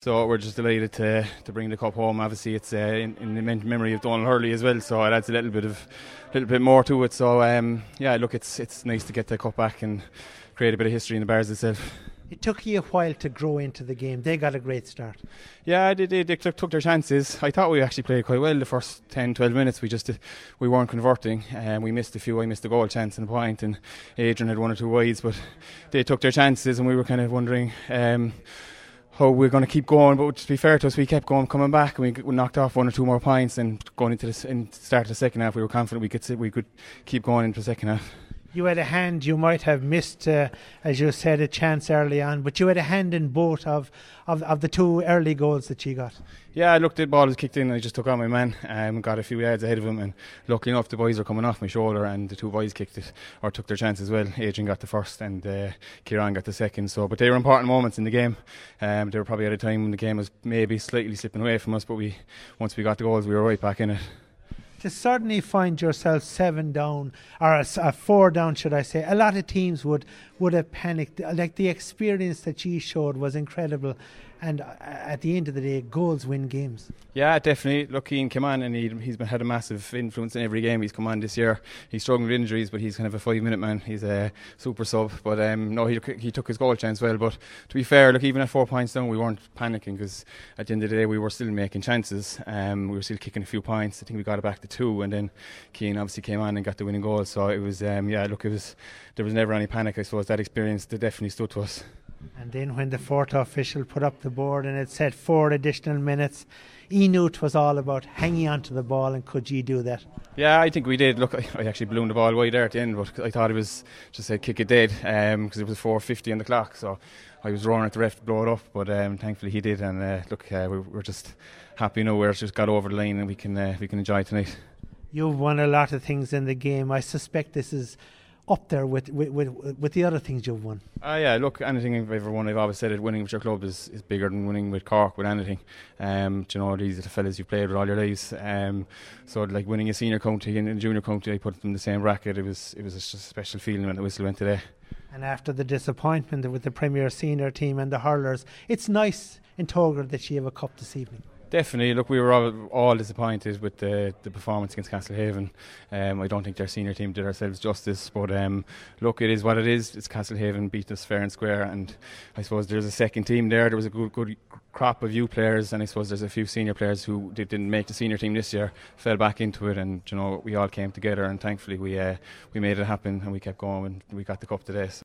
So we're just delighted to, to bring the cup home. Obviously, it's uh, in, in the memory of Donald Hurley as well, so it adds a little bit of little bit more to it. So um, yeah, look, it's it's nice to get the cup back and create a bit of history in the Barrs itself. It took you a while to grow into the game. They got a great start. Yeah, they, they, they took their chances. I thought we actually played quite well the first 10, 12 minutes. We just we weren't converting, and um, we missed a few. I missed a goal chance and a point, and Adrian had one or two wides, but they took their chances, and we were kind of wondering. Um, how we're going to keep going. But to be fair to us, we kept going, coming back, and we, we knocked off one or two more points. And going into the start of the second half, we were confident we could we could keep going into the second half you had a hand. You might have missed, uh, as you said, a chance early on, but you had a hand in both of, of, of the two early goals that you got. Yeah, I looked. The ball was kicked in, I just took on my man and um, got a few yards ahead of him. And luckily enough, the boys were coming off my shoulder, and the two boys kicked it or took their chance as well. Adrian got the first, and uh, Kieran got the second. So, but they were important moments in the game. Um, they were probably at a time when the game was maybe slightly slipping away from us, but we once we got the goals, we were right back in it to suddenly find yourself seven down or a, a, four down, should I say? A lot of teams would would have panicked. Like the experience that she showed was incredible, and uh, at the end of the day, goals win games. Yeah, definitely. Look, Ian came on and he, he's been, had a massive influence in every game he's come on this year. He's struggling with injuries, but he's kind of a five minute man. He's a super sub. But um, no, he, he took his goal chance well. But to be fair, look, even at four points down, we weren't panicking because at the end of the day, we were still making chances. Um, we were still kicking a few points. I think we got it back to two, and then Keane obviously came on and got the winning goal. So it was, um, yeah, look, it was there was never any panic. I suppose that experience that definitely stood to us. And then when the fourth official put up the board and it said four additional minutes, he knew it was all about hanging onto the ball and could you do that? Yeah, I think we did. Look, I, actually blew the ball wide there at the end, but I thought it was just a kick it dead because um, it was 4.50 on the clock. So I was roaring at the ref to blow it up, but um, thankfully he did. And uh, look, uh, we, are just happy now we're just got over the line and we can, uh, we can enjoy tonight. You've won a lot of things in the game. I suspect this is up there with, with, with, with the other things you've won? Uh, yeah, look, anything I've ever won, I've always said it, winning with your club is, is bigger than winning with Cork, with anything. Um, you know, these are the fellas you've played with all your lives. Um, so, like winning a senior county and a junior county, I put them in the same bracket. It was, it was a special feeling when the whistle went today. And after the disappointment with the Premier Senior team and the hurlers, it's nice in Togher that you have a cup this evening. Definitely. Look, we were all, all disappointed with the, the performance against Castlehaven. Um, I don't think their senior team did ourselves justice, but um, look, it is what it is. It's Castlehaven beat us fair and square, and I suppose there's a second team there. There was a good, good crop of youth players, and I suppose there's a few senior players who didn't make the senior team this year, fell back into it, and you know we all came together, and thankfully we uh, we made it happen, and we kept going, and we got the cup today. So.